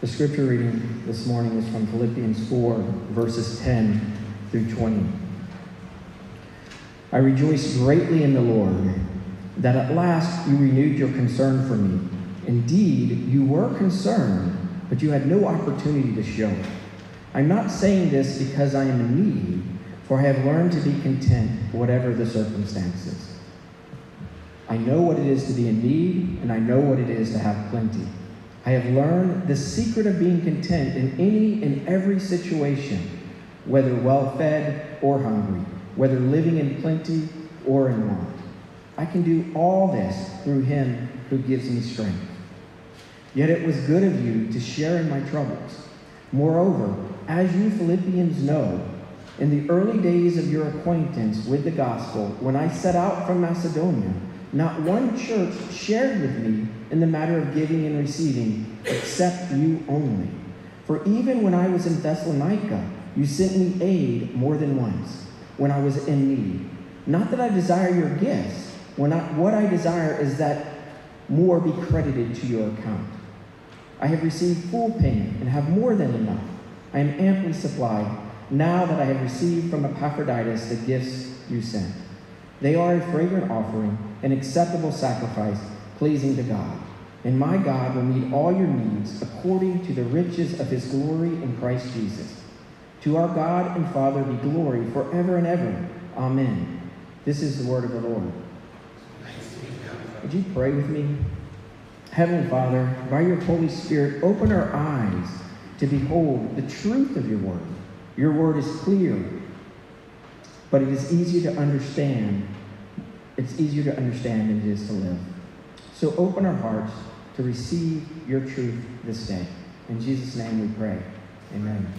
The scripture reading this morning is from Philippians 4, verses 10 through 20. I rejoice greatly in the Lord that at last you renewed your concern for me. Indeed, you were concerned, but you had no opportunity to show it. I'm not saying this because I am in need, for I have learned to be content, whatever the circumstances. I know what it is to be in need, and I know what it is to have plenty. I have learned the secret of being content in any and every situation, whether well fed or hungry, whether living in plenty or in want. I can do all this through him who gives me strength. Yet it was good of you to share in my troubles. Moreover, as you Philippians know, in the early days of your acquaintance with the gospel, when I set out from Macedonia, not one church shared with me in the matter of giving and receiving, except you only. For even when I was in Thessalonica, you sent me aid more than once, when I was in need. Not that I desire your gifts, when I, what I desire is that more be credited to your account. I have received full payment and have more than enough. I am amply supplied now that I have received from Epaphroditus the gifts you sent. They are a fragrant offering, an acceptable sacrifice, pleasing to God. And my God will meet all your needs according to the riches of his glory in Christ Jesus. To our God and Father be glory forever and ever. Amen. This is the word of the Lord. Would you pray with me? Heavenly Father, by your Holy Spirit, open our eyes to behold the truth of your word. Your word is clear, but it is easy to understand. It's easier to understand than it is to live. So open our hearts to receive your truth this day. In Jesus' name we pray. Amen.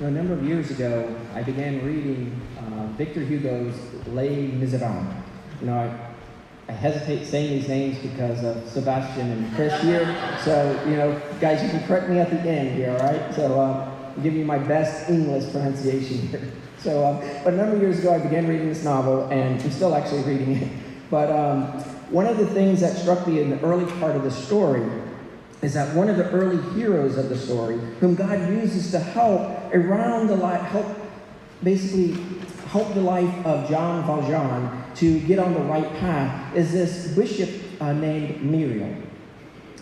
a number of years ago, I began reading uh, Victor Hugo's Les Miserables. You know, I, I hesitate saying these names because of Sebastian and Chris here. So, you know, guys, you can correct me at the end here, all right? So, uh, Give you my best English pronunciation here. So, um, but a number of years ago, I began reading this novel, and I'm still actually reading it. But um, one of the things that struck me in the early part of the story is that one of the early heroes of the story, whom God uses to help around the life, help basically help the life of Jean Valjean to get on the right path, is this bishop uh, named Myriel.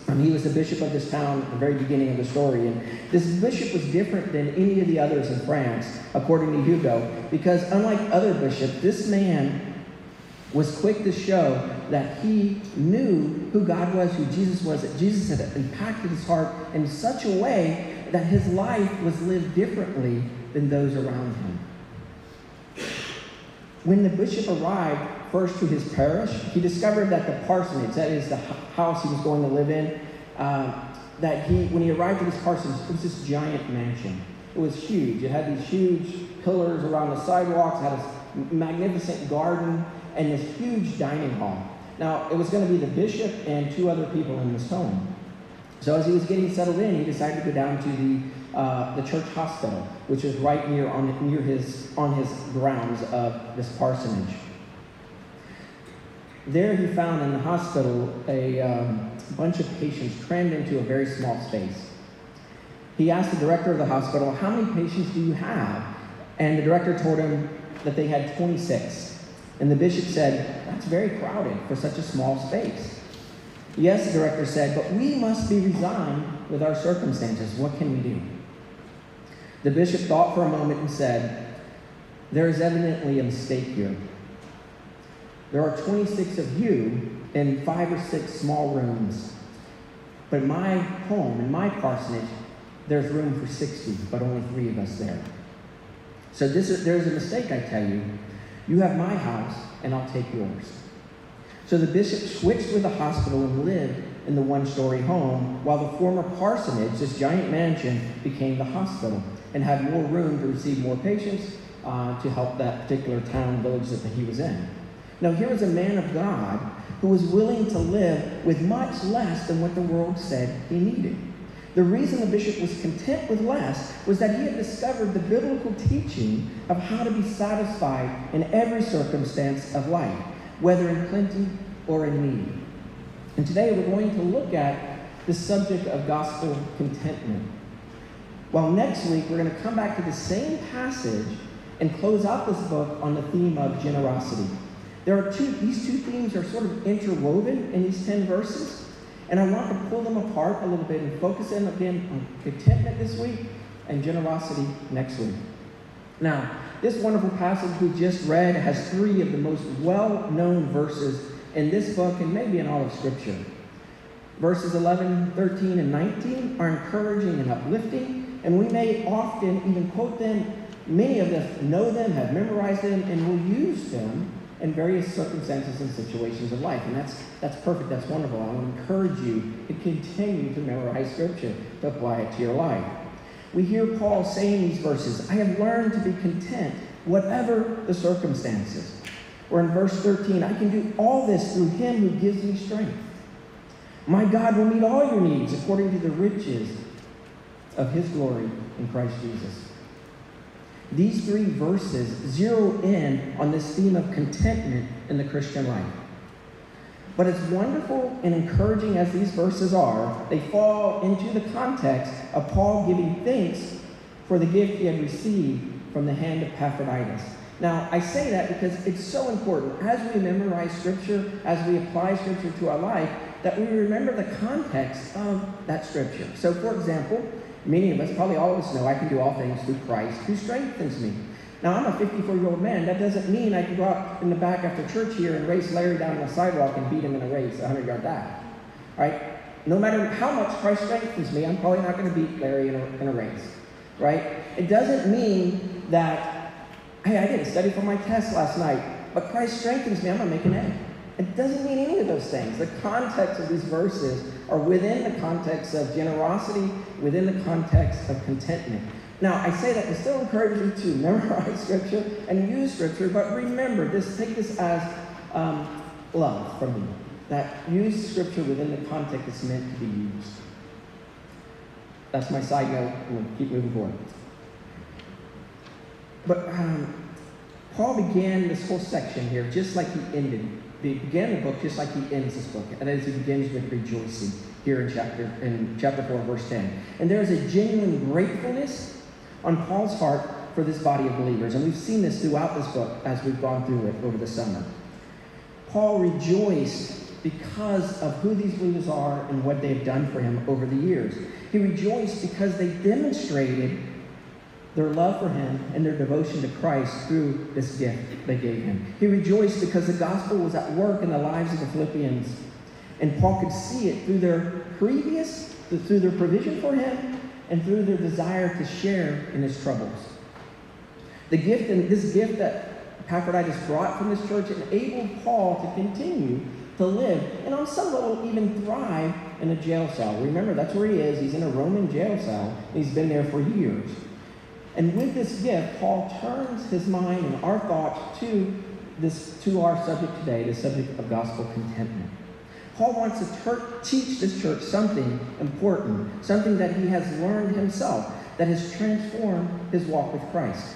Um, he was the bishop of this town at the very beginning of the story. And this bishop was different than any of the others in France, according to Hugo, because unlike other bishops, this man was quick to show that he knew who God was, who Jesus was, that Jesus had impacted his heart in such a way that his life was lived differently than those around him. When the bishop arrived first to his parish, he discovered that the parsonage, that is the house he was going to live in, uh, that he, when he arrived at his parsonage, it was this giant mansion. It was huge. It had these huge pillars around the sidewalks, had a magnificent garden, and this huge dining hall. Now, it was going to be the bishop and two other people in this home. So as he was getting settled in, he decided to go down to the, uh, the church hospital, which was right near, on, near his, on his grounds of this parsonage. There he found in the hospital a um, bunch of patients crammed into a very small space. He asked the director of the hospital, how many patients do you have? And the director told him that they had 26. And the bishop said, That's very crowded for such a small space. Yes, the director said, but we must be resigned with our circumstances. What can we do? The bishop thought for a moment and said, There is evidently a mistake here. There are 26 of you in five or six small rooms. But in my home, in my parsonage, there's room for 60, but only three of us there. So this is, there's a mistake, I tell you. You have my house, and I'll take yours. So the bishop switched with the hospital and lived in the one story home, while the former parsonage, this giant mansion, became the hospital and had more room to receive more patients uh, to help that particular town village that he was in. Now, here is a man of God who was willing to live with much less than what the world said he needed. The reason the bishop was content with less was that he had discovered the biblical teaching of how to be satisfied in every circumstance of life, whether in plenty or in need. And today we're going to look at the subject of gospel contentment. While next week we're going to come back to the same passage and close out this book on the theme of generosity. There are two, these two themes are sort of interwoven in these 10 verses, and I want to pull them apart a little bit and focus in again on contentment this week and generosity next week. Now, this wonderful passage we just read has three of the most well known verses in this book and maybe in all of Scripture. Verses 11, 13, and 19 are encouraging and uplifting, and we may often even quote them. Many of us know them, have memorized them, and will use them in various circumstances and situations of life. And that's, that's perfect, that's wonderful. I want to encourage you to continue to memorize Scripture, to apply it to your life. We hear Paul saying these verses I have learned to be content, whatever the circumstances. Or in verse 13, I can do all this through him who gives me strength. My God will meet all your needs according to the riches of his glory in Christ Jesus. These three verses zero in on this theme of contentment in the Christian life. But as wonderful and encouraging as these verses are, they fall into the context of Paul giving thanks for the gift he had received from the hand of Epaphroditus. Now, I say that because it's so important as we memorize Scripture, as we apply Scripture to our life, that we remember the context of that Scripture. So, for example, many of us, probably all of us know, I can do all things through Christ who strengthens me. Now, I'm a 54 year old man. That doesn't mean I can go out in the back after church here and race Larry down the sidewalk and beat him in a race, a 100 yard dash. Right? No matter how much Christ strengthens me, I'm probably not going to beat Larry in a, in a race. Right? It doesn't mean that Hey, I didn't study for my test last night, but Christ strengthens me. I'm going to make an A. It doesn't mean any of those things. The context of these verses are within the context of generosity, within the context of contentment. Now, I say that to still encourage you to memorize Scripture and use Scripture, but remember this, take this as um, love from me. That use Scripture within the context it's meant to be used. That's my side note. Keep moving forward. But um, Paul began this whole section here just like he ended. He began the book just like he ends this book, and as he begins with rejoicing here in chapter in chapter four, verse ten. And there is a genuine gratefulness on Paul's heart for this body of believers, and we've seen this throughout this book as we've gone through it over the summer. Paul rejoiced because of who these believers are and what they have done for him over the years. He rejoiced because they demonstrated their love for him and their devotion to Christ through this gift they gave him. He rejoiced because the gospel was at work in the lives of the Philippians. And Paul could see it through their previous, through their provision for him, and through their desire to share in his troubles. The gift and this gift that Epaphroditus brought from this church enabled Paul to continue to live and on some level even thrive in a jail cell. Remember, that's where he is. He's in a Roman jail cell. And he's been there for years. And with this gift, Paul turns his mind and our thoughts to this to our subject today, the subject of gospel contentment. Paul wants to ter- teach this church something important, something that he has learned himself that has transformed his walk with Christ.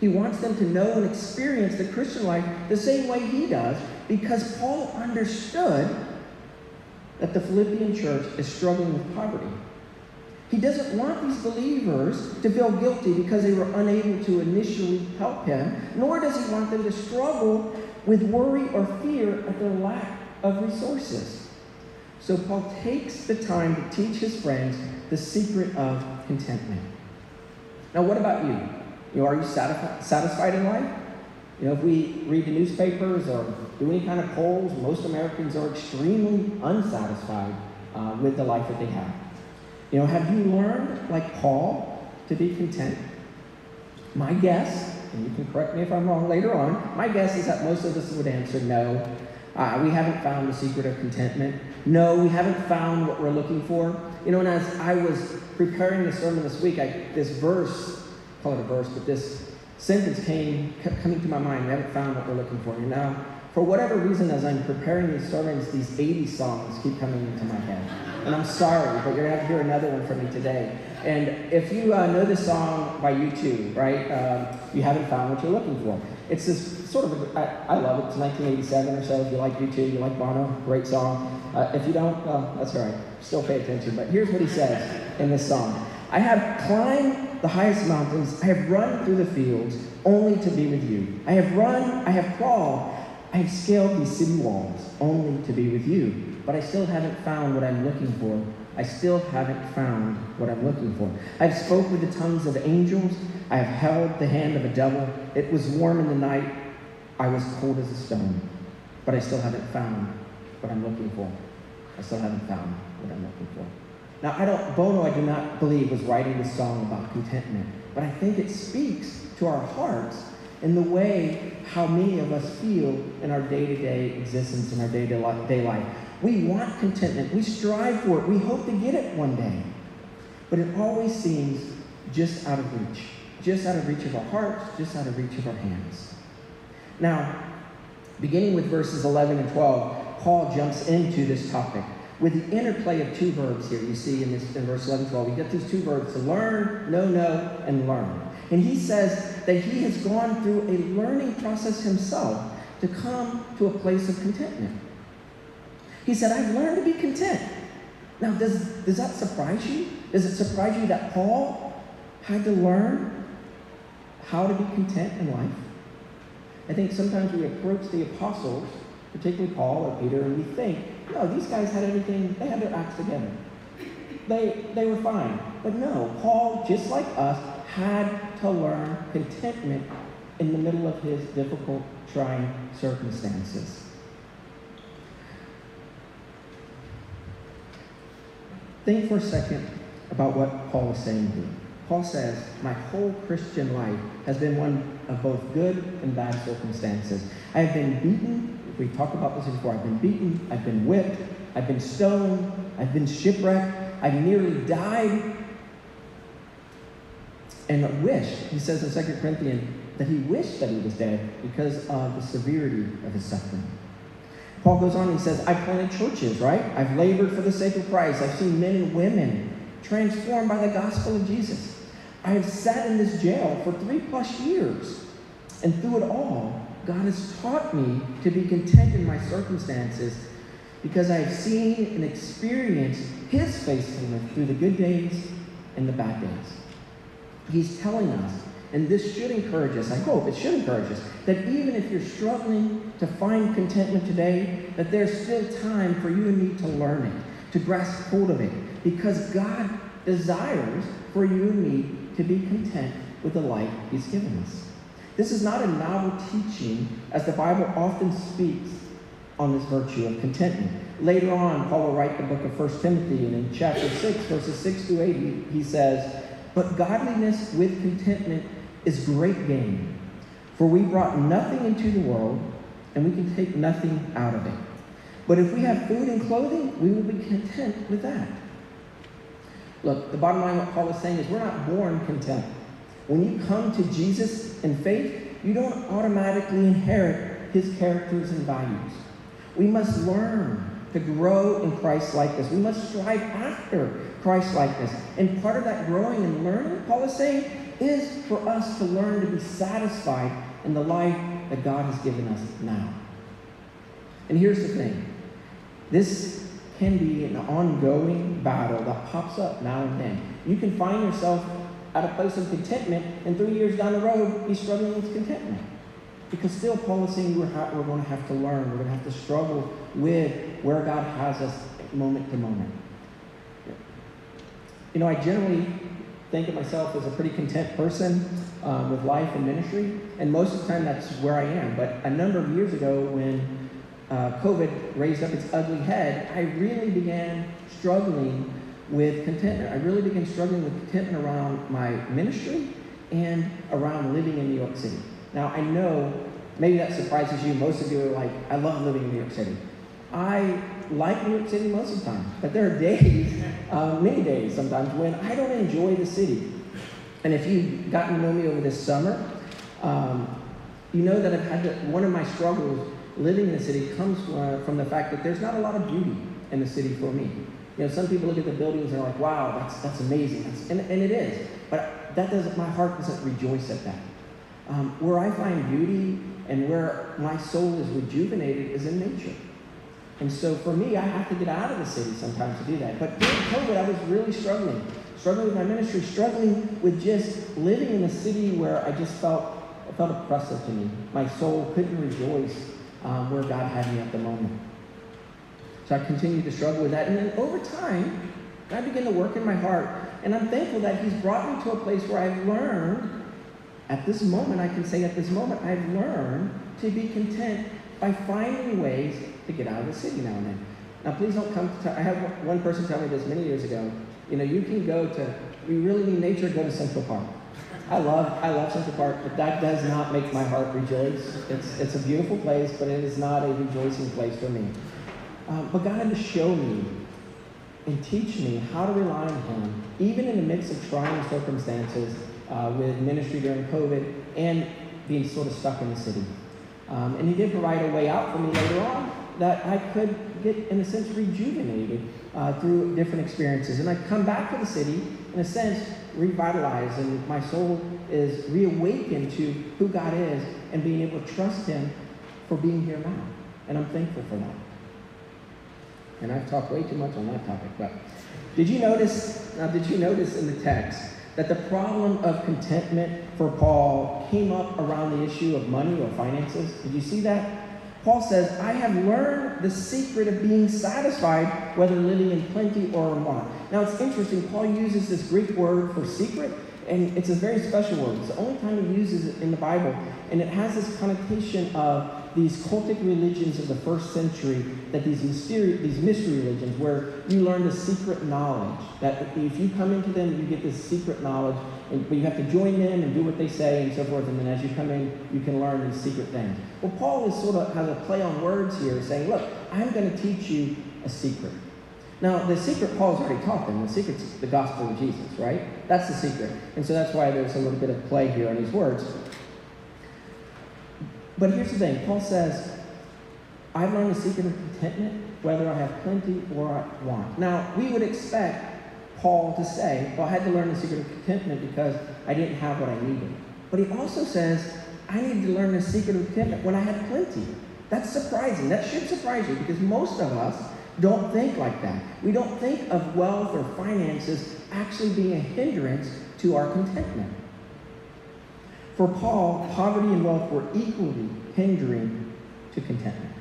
He wants them to know and experience the Christian life the same way he does because Paul understood that the Philippian church is struggling with poverty. He doesn't want these believers to feel guilty because they were unable to initially help him, nor does he want them to struggle with worry or fear at their lack of resources. So Paul takes the time to teach his friends the secret of contentment. Now, what about you? You know, are you satisfied in life? You know, if we read the newspapers or do any kind of polls, most Americans are extremely unsatisfied uh, with the life that they have. You know, have you learned, like Paul, to be content? My guess, and you can correct me if I'm wrong later on, my guess is that most of us would answer no. Uh, we haven't found the secret of contentment. No, we haven't found what we're looking for. You know, and as I was preparing the sermon this week, I, this verse, call it a verse, but this sentence came kept coming to my mind. We haven't found what we're looking for. You now, for whatever reason, as I'm preparing these sermons, these 80 songs keep coming into my head. And I'm sorry, but you're going to have to hear another one from me today. And if you uh, know this song by U2, right, uh, you haven't found what you're looking for. It's this sort of, I, I love it. It's 1987 or so. If you like U2, you like Bono, great song. Uh, if you don't, well, that's all right. Still pay attention. But here's what he says in this song I have climbed the highest mountains, I have run through the fields, only to be with you. I have run, I have crawled, I have scaled these city walls, only to be with you. But I still haven't found what I'm looking for. I still haven't found what I'm looking for. I've spoke with the tongues of angels. I have held the hand of a devil. It was warm in the night. I was cold as a stone. But I still haven't found what I'm looking for. I still haven't found what I'm looking for. Now, I don't, Bono, I do not believe, was writing this song about contentment, but I think it speaks to our hearts in the way how many of us feel in our day to day existence, in our day to day life. We want contentment, we strive for it, we hope to get it one day, but it always seems just out of reach, just out of reach of our hearts, just out of reach of our hands. Now, beginning with verses 11 and 12, Paul jumps into this topic with the interplay of two verbs here. You see in, this, in verse 11 12, you get these two verbs to learn, know, know, and learn. And he says that he has gone through a learning process himself to come to a place of contentment. He said, I've learned to be content. Now, does, does that surprise you? Does it surprise you that Paul had to learn how to be content in life? I think sometimes we approach the apostles, particularly Paul or Peter, and we think, no, these guys had everything, they had their acts together. They, they were fine. But no, Paul, just like us, had to learn contentment in the middle of his difficult, trying circumstances. Think for a second about what Paul is saying here. Paul says, My whole Christian life has been one of both good and bad circumstances. I have been beaten. We talked about this before. I've been beaten. I've been whipped. I've been stoned. I've been shipwrecked. I've nearly died. And wished, he says in 2 Corinthians, that he wished that he was dead because of the severity of his suffering. Paul goes on, he says, I planted churches, right? I've labored for the sake of Christ. I've seen men and women transformed by the gospel of Jesus. I have sat in this jail for three plus years. And through it all, God has taught me to be content in my circumstances because I have seen and experienced His faithfulness through the good days and the bad days. He's telling us and this should encourage us, I hope it should encourage us, that even if you're struggling to find contentment today, that there's still time for you and me to learn it, to grasp hold of it, because God desires for you and me to be content with the life He's given us. This is not a novel teaching, as the Bible often speaks on this virtue of contentment. Later on, Paul will write the book of 1 Timothy, and in chapter 6, verses 6 to 8, he, he says, But godliness with contentment is great gain. For we brought nothing into the world, and we can take nothing out of it. But if we have food and clothing, we will be content with that. Look, the bottom line, what Paul is saying is we're not born content. When you come to Jesus in faith, you don't automatically inherit his characters and values. We must learn to grow in Christ likeness. We must strive after Christ likeness. And part of that growing and learning, Paul is saying, is for us to learn to be satisfied in the life that God has given us now. And here's the thing this can be an ongoing battle that pops up now and then. You can find yourself at a place of contentment, and three years down the road, be struggling with contentment. Because still, Paul is saying we're, ha- we're going to have to learn, we're going to have to struggle with where God has us moment to moment. You know, I generally think of myself as a pretty content person um, with life and ministry, and most of the time that's where I am. But a number of years ago, when uh, COVID raised up its ugly head, I really began struggling with contentment. I really began struggling with contentment around my ministry and around living in New York City. Now, I know maybe that surprises you. Most of you are like, I love living in New York City. I like New York City most of the time, but there are days, uh, many days sometimes, when I don't enjoy the city. And if you've gotten to know me over this summer, um, you know that I've had to, one of my struggles living in the city comes uh, from the fact that there's not a lot of beauty in the city for me. You know, some people look at the buildings and are like, wow, that's, that's amazing. That's, and, and it is. But that doesn't, my heart doesn't rejoice at that. Um, where I find beauty and where my soul is rejuvenated is in nature. And so for me, I have to get out of the city sometimes to do that. But during COVID, I was really struggling. Struggling with my ministry, struggling with just living in a city where I just felt it felt oppressive to me. My soul couldn't rejoice um, where God had me at the moment. So I continued to struggle with that. And then over time, I began to work in my heart. And I'm thankful that He's brought me to a place where I've learned, at this moment, I can say at this moment, I've learned to be content by finding ways to get out of the city now and then. Now, please don't come to, I had one person tell me this many years ago. You know, you can go to, we really need nature, go to Central Park. I love, I love Central Park, but that does not make my heart rejoice. It's, it's a beautiful place, but it is not a rejoicing place for me. Um, but God had to show me and teach me how to rely on Him, even in the midst of trying circumstances uh, with ministry during COVID and being sort of stuck in the city. Um, and He did provide a way out for me later on that I could get, in a sense, rejuvenated uh, through different experiences. And I come back to the city, in a sense, revitalized, and my soul is reawakened to who God is and being able to trust Him for being here now. And I'm thankful for that. And I've talked way too much on that topic, but did you notice, now did you notice in the text that the problem of contentment for Paul came up around the issue of money or finances? Did you see that? Paul says, I have learned the secret of being satisfied, whether living in plenty or in want. Now it's interesting, Paul uses this Greek word for secret, and it's a very special word. It's the only time he uses it in the Bible, and it has this connotation of these cultic religions of the first century, that these mystery, these mystery religions, where you learn the secret knowledge. That if you come into them, you get this secret knowledge, and, but you have to join them and do what they say and so forth. And then as you come in, you can learn these secret things. Well, Paul is sort of has a play on words here, saying, "Look, I'm going to teach you a secret." Now, the secret Paul's already taught them. The secret's the gospel of Jesus, right? That's the secret. And so that's why there's a little bit of play here on these words. But here's the thing Paul says, I've learned the secret of contentment, whether I have plenty or I want. Now, we would expect Paul to say, Well, I had to learn the secret of contentment because I didn't have what I needed. But he also says, I needed to learn the secret of contentment when I had plenty. That's surprising. That should surprise you because most of us don't think like that. We don't think of wealth or finances actually being a hindrance to our contentment. For Paul, poverty and wealth were equally hindering to contentment.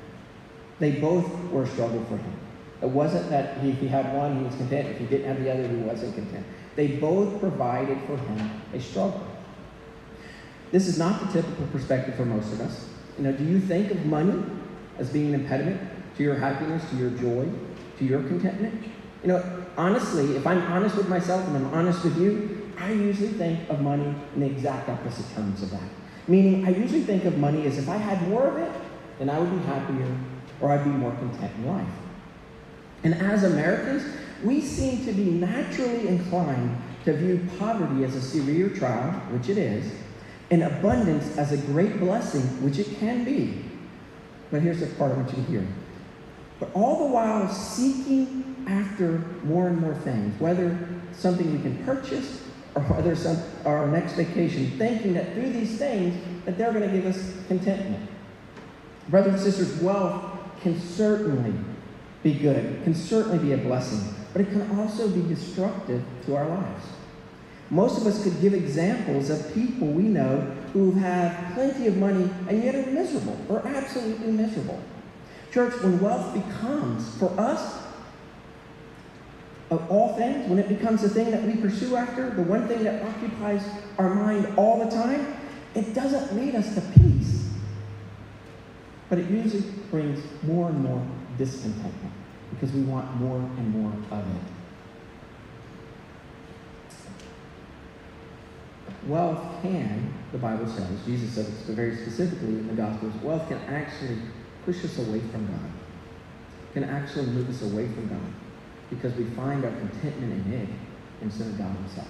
They both were a struggle for him. It wasn't that if he had one, he was content. If he didn't have the other, he wasn't content. They both provided for him a struggle. This is not the typical perspective for most of us. You know, do you think of money as being an impediment to your happiness, to your joy, to your contentment? You know, honestly, if I'm honest with myself and I'm honest with you, I usually think of money in the exact opposite terms of that. Meaning, I usually think of money as if I had more of it, then I would be happier or I'd be more content in life. And as Americans, we seem to be naturally inclined to view poverty as a severe trial, which it is, and abundance as a great blessing, which it can be. But here's the part I want you to hear. But all the while seeking after more and more things, whether something we can purchase or whether some our next vacation, thinking that through these things that they're going to give us contentment. Brothers and sisters, wealth can certainly be good, can certainly be a blessing, but it can also be destructive to our lives. Most of us could give examples of people we know who have plenty of money and yet are miserable or absolutely miserable. Church, when wealth becomes, for us, of all things, when it becomes the thing that we pursue after, the one thing that occupies our mind all the time, it doesn't lead us to peace. But it usually brings more and more discontentment because we want more and more of it. Wealth can, the Bible says, Jesus says it very specifically in the Gospels, wealth can actually push us away from God, can actually move us away from God because we find our contentment in it instead of God Himself.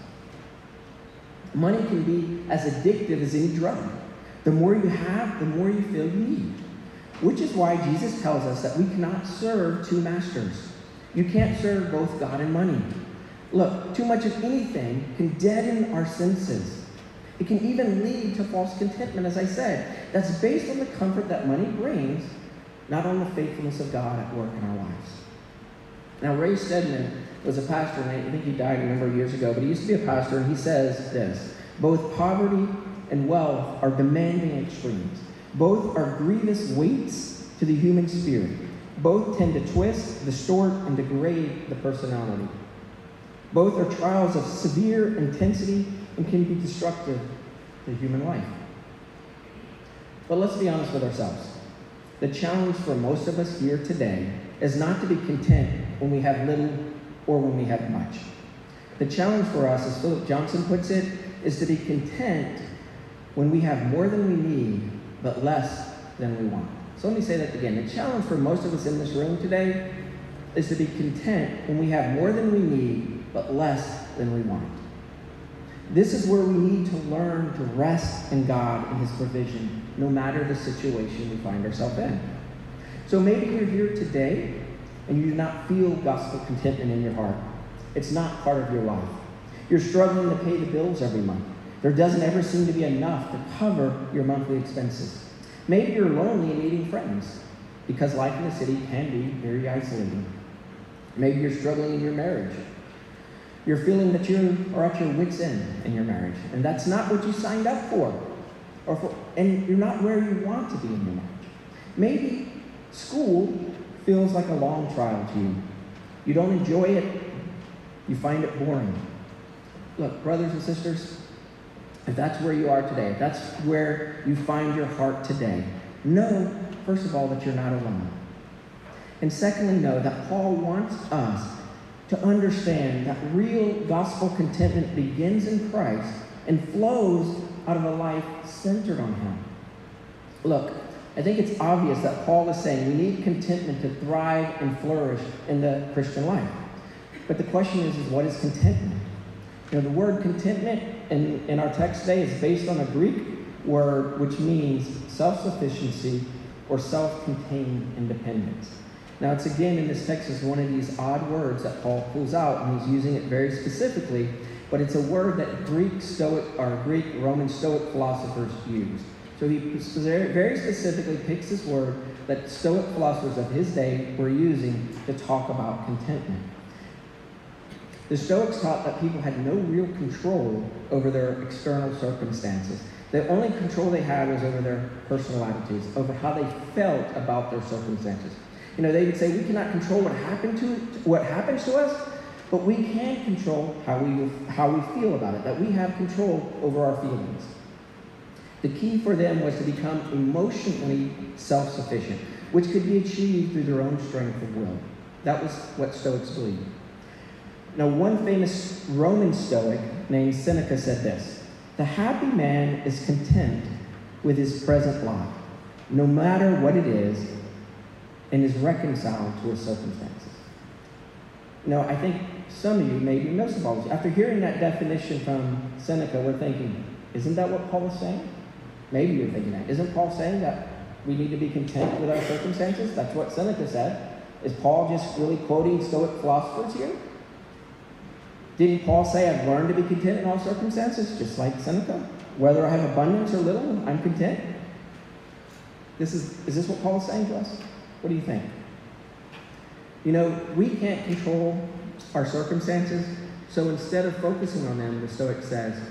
Money can be as addictive as any drug. The more you have, the more you feel you need. Which is why Jesus tells us that we cannot serve two masters. You can't serve both God and money. Look, too much of anything can deaden our senses. It can even lead to false contentment, as I said. That's based on the comfort that money brings, not on the faithfulness of God at work in our lives. Now, Ray Stedman was a pastor, and I think he died a number of years ago, but he used to be a pastor, and he says this Both poverty and wealth are demanding extremes. Both are grievous weights to the human spirit. Both tend to twist, distort, and degrade the personality. Both are trials of severe intensity and can be destructive to human life. But let's be honest with ourselves. The challenge for most of us here today is not to be content when we have little or when we have much. The challenge for us, as Philip Johnson puts it, is to be content when we have more than we need, but less than we want. So let me say that again. The challenge for most of us in this room today is to be content when we have more than we need, but less than we want. This is where we need to learn to rest in God and His provision, no matter the situation we find ourselves in. So maybe you're here today and you do not feel gospel contentment in your heart. It's not part of your life. You're struggling to pay the bills every month. There doesn't ever seem to be enough to cover your monthly expenses. Maybe you're lonely and needing friends because life in the city can be very isolating. Maybe you're struggling in your marriage. You're feeling that you are at your wits' end in your marriage, and that's not what you signed up for, or for, and you're not where you want to be in your marriage. Maybe school feels like a long trial to you. You don't enjoy it. You find it boring. Look, brothers and sisters, if that's where you are today, if that's where you find your heart today, know, first of all, that you're not alone. And secondly, know that Paul wants us to understand that real gospel contentment begins in Christ and flows out of a life centered on Him. Look, I think it's obvious that Paul is saying we need contentment to thrive and flourish in the Christian life. But the question is, is what is contentment? You know, the word contentment in, in our text today is based on a Greek word which means self sufficiency or self contained independence. Now, it's again in this text is one of these odd words that Paul pulls out, and he's using it very specifically, but it's a word that Greek Stoic or Greek Roman Stoic philosophers used. So he very specifically picks this word that Stoic philosophers of his day were using to talk about contentment. The Stoics taught that people had no real control over their external circumstances. The only control they had was over their personal attitudes, over how they felt about their circumstances. You know, they would say we cannot control what happened to what happens to us, but we can control how we how we feel about it. That we have control over our feelings. The key for them was to become emotionally self-sufficient, which could be achieved through their own strength of will. That was what Stoics believed. Now, one famous Roman Stoic named Seneca said this The happy man is content with his present lot, no matter what it is, and is reconciled to his circumstances. Now, I think some of you, maybe most of all, after hearing that definition from Seneca, we're thinking, isn't that what Paul is saying? Maybe you're thinking that. Isn't Paul saying that we need to be content with our circumstances? That's what Seneca said. Is Paul just really quoting Stoic philosophers here? Didn't Paul say, I've learned to be content in all circumstances, just like Seneca? Whether I have abundance or little, I'm content. This is, is this what Paul is saying to us? What do you think? You know, we can't control our circumstances, so instead of focusing on them, the Stoic says,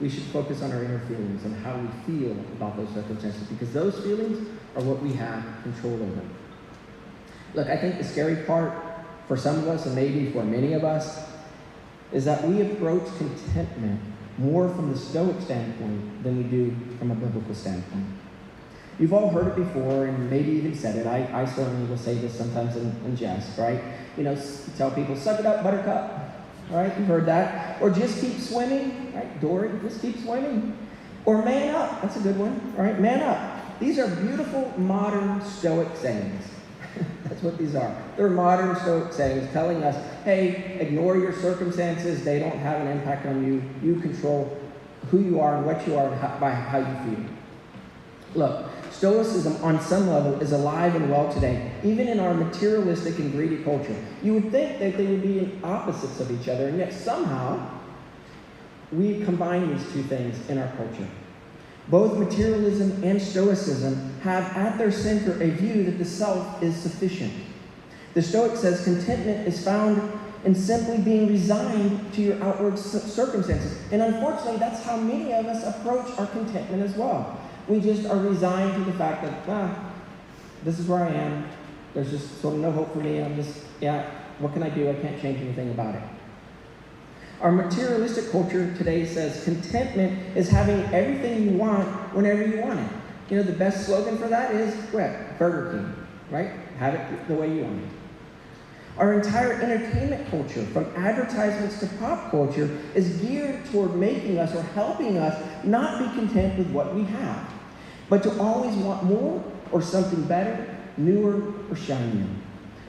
we should focus on our inner feelings and how we feel about those circumstances because those feelings are what we have control over. Look, I think the scary part for some of us, and maybe for many of us, is that we approach contentment more from the Stoic standpoint than we do from a biblical standpoint. You've all heard it before and maybe even said it. I, I certainly will say this sometimes in, in jest, right? You know, tell people, suck it up, buttercup. Right? You've heard that. Or just keep swimming. Right? Dory, just keep swimming. Or man up. That's a good one. Right? Man up. These are beautiful modern Stoic sayings. What these are. They're modern Stoic sayings telling us, hey, ignore your circumstances. They don't have an impact on you. You control who you are and what you are how, by how you feel. Look, Stoicism, on some level, is alive and well today, even in our materialistic and greedy culture. You would think that they would be opposites of each other, and yet somehow we combine these two things in our culture. Both materialism and stoicism have at their center a view that the self is sufficient. The Stoic says contentment is found in simply being resigned to your outward circumstances. And unfortunately, that's how many of us approach our contentment as well. We just are resigned to the fact that, ah, this is where I am. There's just sort of no hope for me. I'm just, yeah, what can I do? I can't change anything about it. Our materialistic culture today says contentment is having everything you want whenever you want it. You know, the best slogan for that is what? Burger King, right? Have it the way you want it. Our entire entertainment culture, from advertisements to pop culture, is geared toward making us or helping us not be content with what we have, but to always want more or something better, newer, or shinier.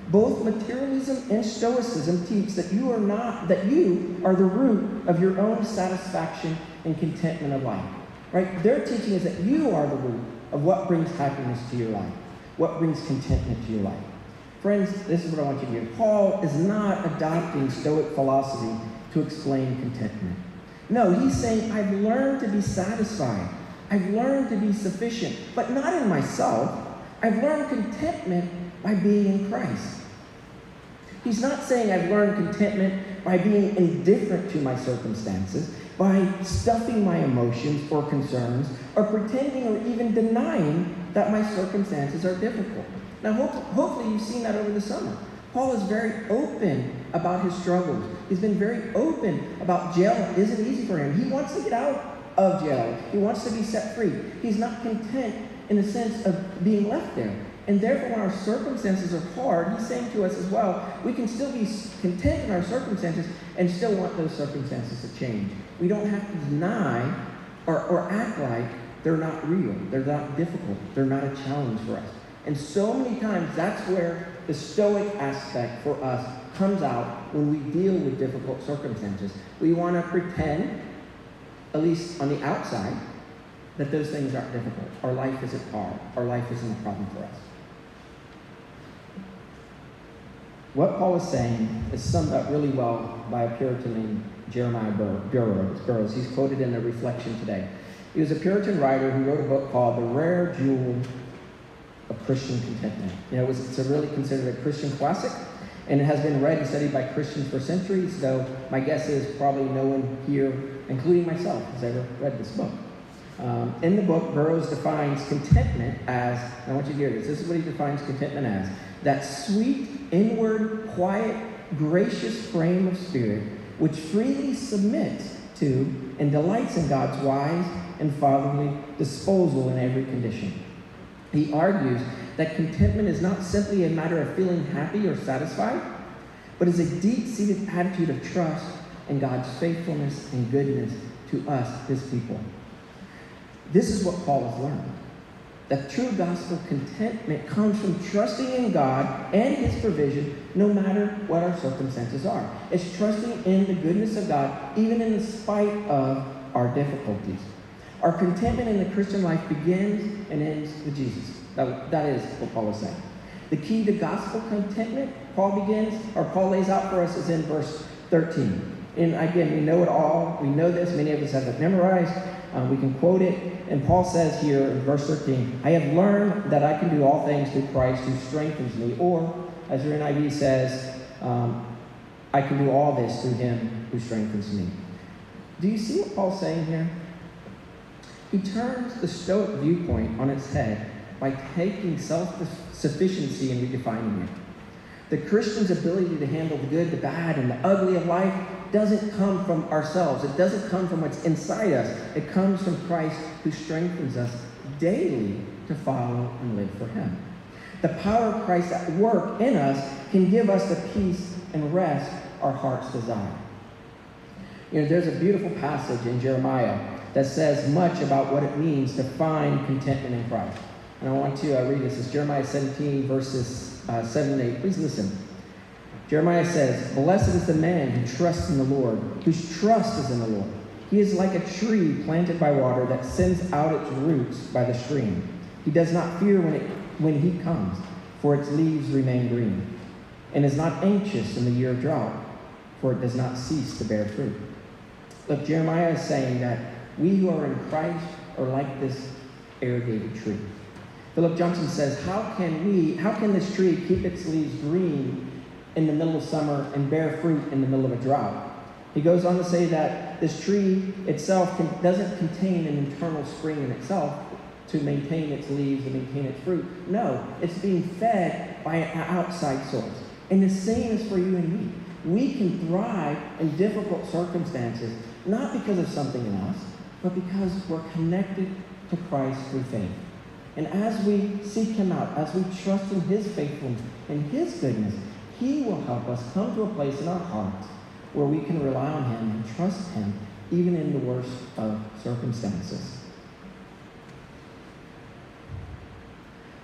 Both materialism and stoicism teach that you are not that you are the root of your own satisfaction and contentment of life. Right? Their teaching is that you are the root of what brings happiness to your life, what brings contentment to your life. Friends, this is what I want you to hear. Paul is not adopting Stoic philosophy to explain contentment. No, he's saying, I've learned to be satisfied. I've learned to be sufficient, but not in myself. I've learned contentment by being in Christ. He's not saying I've learned contentment by being indifferent to my circumstances, by stuffing my emotions or concerns, or pretending or even denying that my circumstances are difficult. Now, hopefully, you've seen that over the summer. Paul is very open about his struggles. He's been very open about jail isn't easy for him. He wants to get out of jail, he wants to be set free. He's not content in the sense of being left there. And therefore, when our circumstances are hard, he's saying to us as well, we can still be content in our circumstances and still want those circumstances to change. We don't have to deny or, or act like they're not real, they're not difficult, they're not a challenge for us. And so many times, that's where the stoic aspect for us comes out when we deal with difficult circumstances. We want to pretend, at least on the outside, that those things aren't difficult. Our life isn't hard. Our life isn't a problem for us. What Paul is saying is summed up really well by a Puritan named Jeremiah Burroughs. Burroughs. He's quoted in the Reflection today. He was a Puritan writer who wrote a book called The Rare Jewel of Christian Contentment. You know, it was, it's a really considered a Christian classic, and it has been read and studied by Christians for centuries, though my guess is probably no one here, including myself, has ever read this book. Um, in the book, Burroughs defines contentment as, I want you to hear this, this is what he defines contentment as that sweet, inward, quiet, gracious frame of spirit which freely submits to and delights in God's wise and fatherly disposal in every condition. He argues that contentment is not simply a matter of feeling happy or satisfied, but is a deep seated attitude of trust in God's faithfulness and goodness to us, his people. This is what Paul has learned. That true gospel contentment comes from trusting in God and His provision no matter what our circumstances are. It's trusting in the goodness of God even in spite of our difficulties. Our contentment in the Christian life begins and ends with Jesus. That, that is what Paul is saying. The key to gospel contentment, Paul begins, or Paul lays out for us, is in verse 13. And again, we know it all. We know this. Many of us have it memorized. Uh, we can quote it. And Paul says here in verse 13, I have learned that I can do all things through Christ who strengthens me. Or, as your NIV says, um, I can do all this through him who strengthens me. Do you see what Paul's saying here? He turns the Stoic viewpoint on its head by taking self sufficiency and redefining it. The Christian's ability to handle the good, the bad, and the ugly of life doesn't come from ourselves. It doesn't come from what's inside us. It comes from Christ who strengthens us daily to follow and live for Him. The power of Christ at work in us can give us the peace and rest our hearts desire. You know, there's a beautiful passage in Jeremiah that says much about what it means to find contentment in Christ. And I want to uh, read this. It's Jeremiah 17, verses uh, 7 and 8. Please listen. Jeremiah says, Blessed is the man who trusts in the Lord, whose trust is in the Lord. He is like a tree planted by water that sends out its roots by the stream. He does not fear when, it, when he comes, for its leaves remain green, and is not anxious in the year of drought, for it does not cease to bear fruit. Look, Jeremiah is saying that we who are in Christ are like this irrigated tree. Philip Johnson says, How can we, how can this tree keep its leaves green in the middle of summer and bear fruit in the middle of a drought? He goes on to say that this tree itself can, doesn't contain an internal spring in itself to maintain its leaves and maintain its fruit. No, it's being fed by an outside source. And the same is for you and me. We can thrive in difficult circumstances, not because of something in us, but because we're connected to Christ through faith. And as we seek Him out, as we trust in His faithfulness and His goodness, He will help us come to a place in our hearts where we can rely on Him and trust Him even in the worst of circumstances.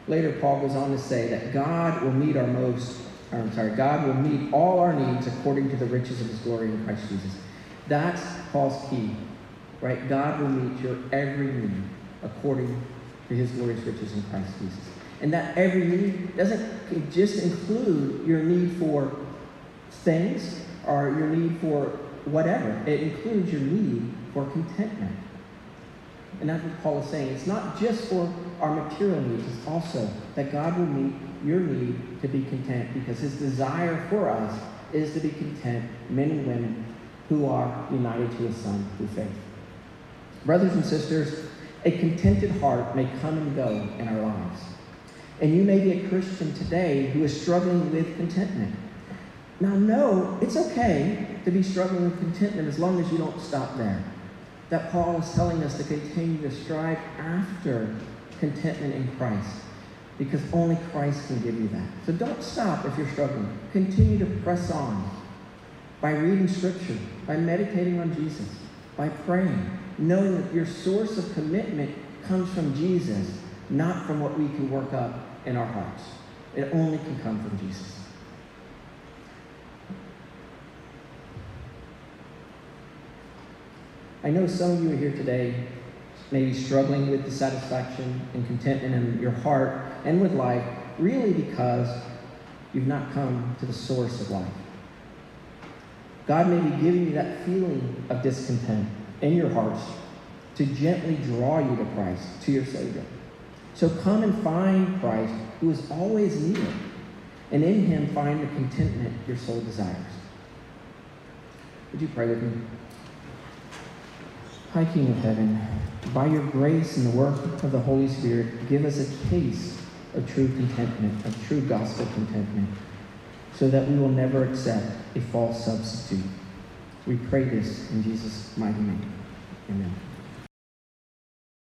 Later, Paul goes on to say that God will meet our most, I'm sorry, God will meet all our needs according to the riches of His glory in Christ Jesus. That's Paul's key, right? God will meet your every need according to His glorious riches in Christ Jesus. And that every need doesn't just include your need for things or your need for whatever. It includes your need for contentment. And that's what Paul is saying. It's not just for our material needs, it's also that God will meet your need to be content because his desire for us is to be content, men and women who are united to his Son through faith. Brothers and sisters, a contented heart may come and go in our lives. And you may be a Christian today who is struggling with contentment. Now, no, it's okay to be struggling with contentment as long as you don't stop there. That Paul is telling us to continue to strive after contentment in Christ because only Christ can give you that. So don't stop if you're struggling. Continue to press on by reading Scripture, by meditating on Jesus, by praying, knowing that your source of commitment comes from Jesus, not from what we can work up in our hearts. It only can come from Jesus. I know some of you are here today, maybe struggling with dissatisfaction and contentment in your heart and with life, really because you've not come to the source of life. God may be giving you that feeling of discontent in your hearts to gently draw you to Christ, to your Savior. So come and find Christ, who is always near, and in him find the contentment your soul desires. Would you pray with me? High King of Heaven, by your grace and the work of the Holy Spirit, give us a taste of true contentment, of true gospel contentment, so that we will never accept a false substitute. We pray this in Jesus' mighty name. Amen.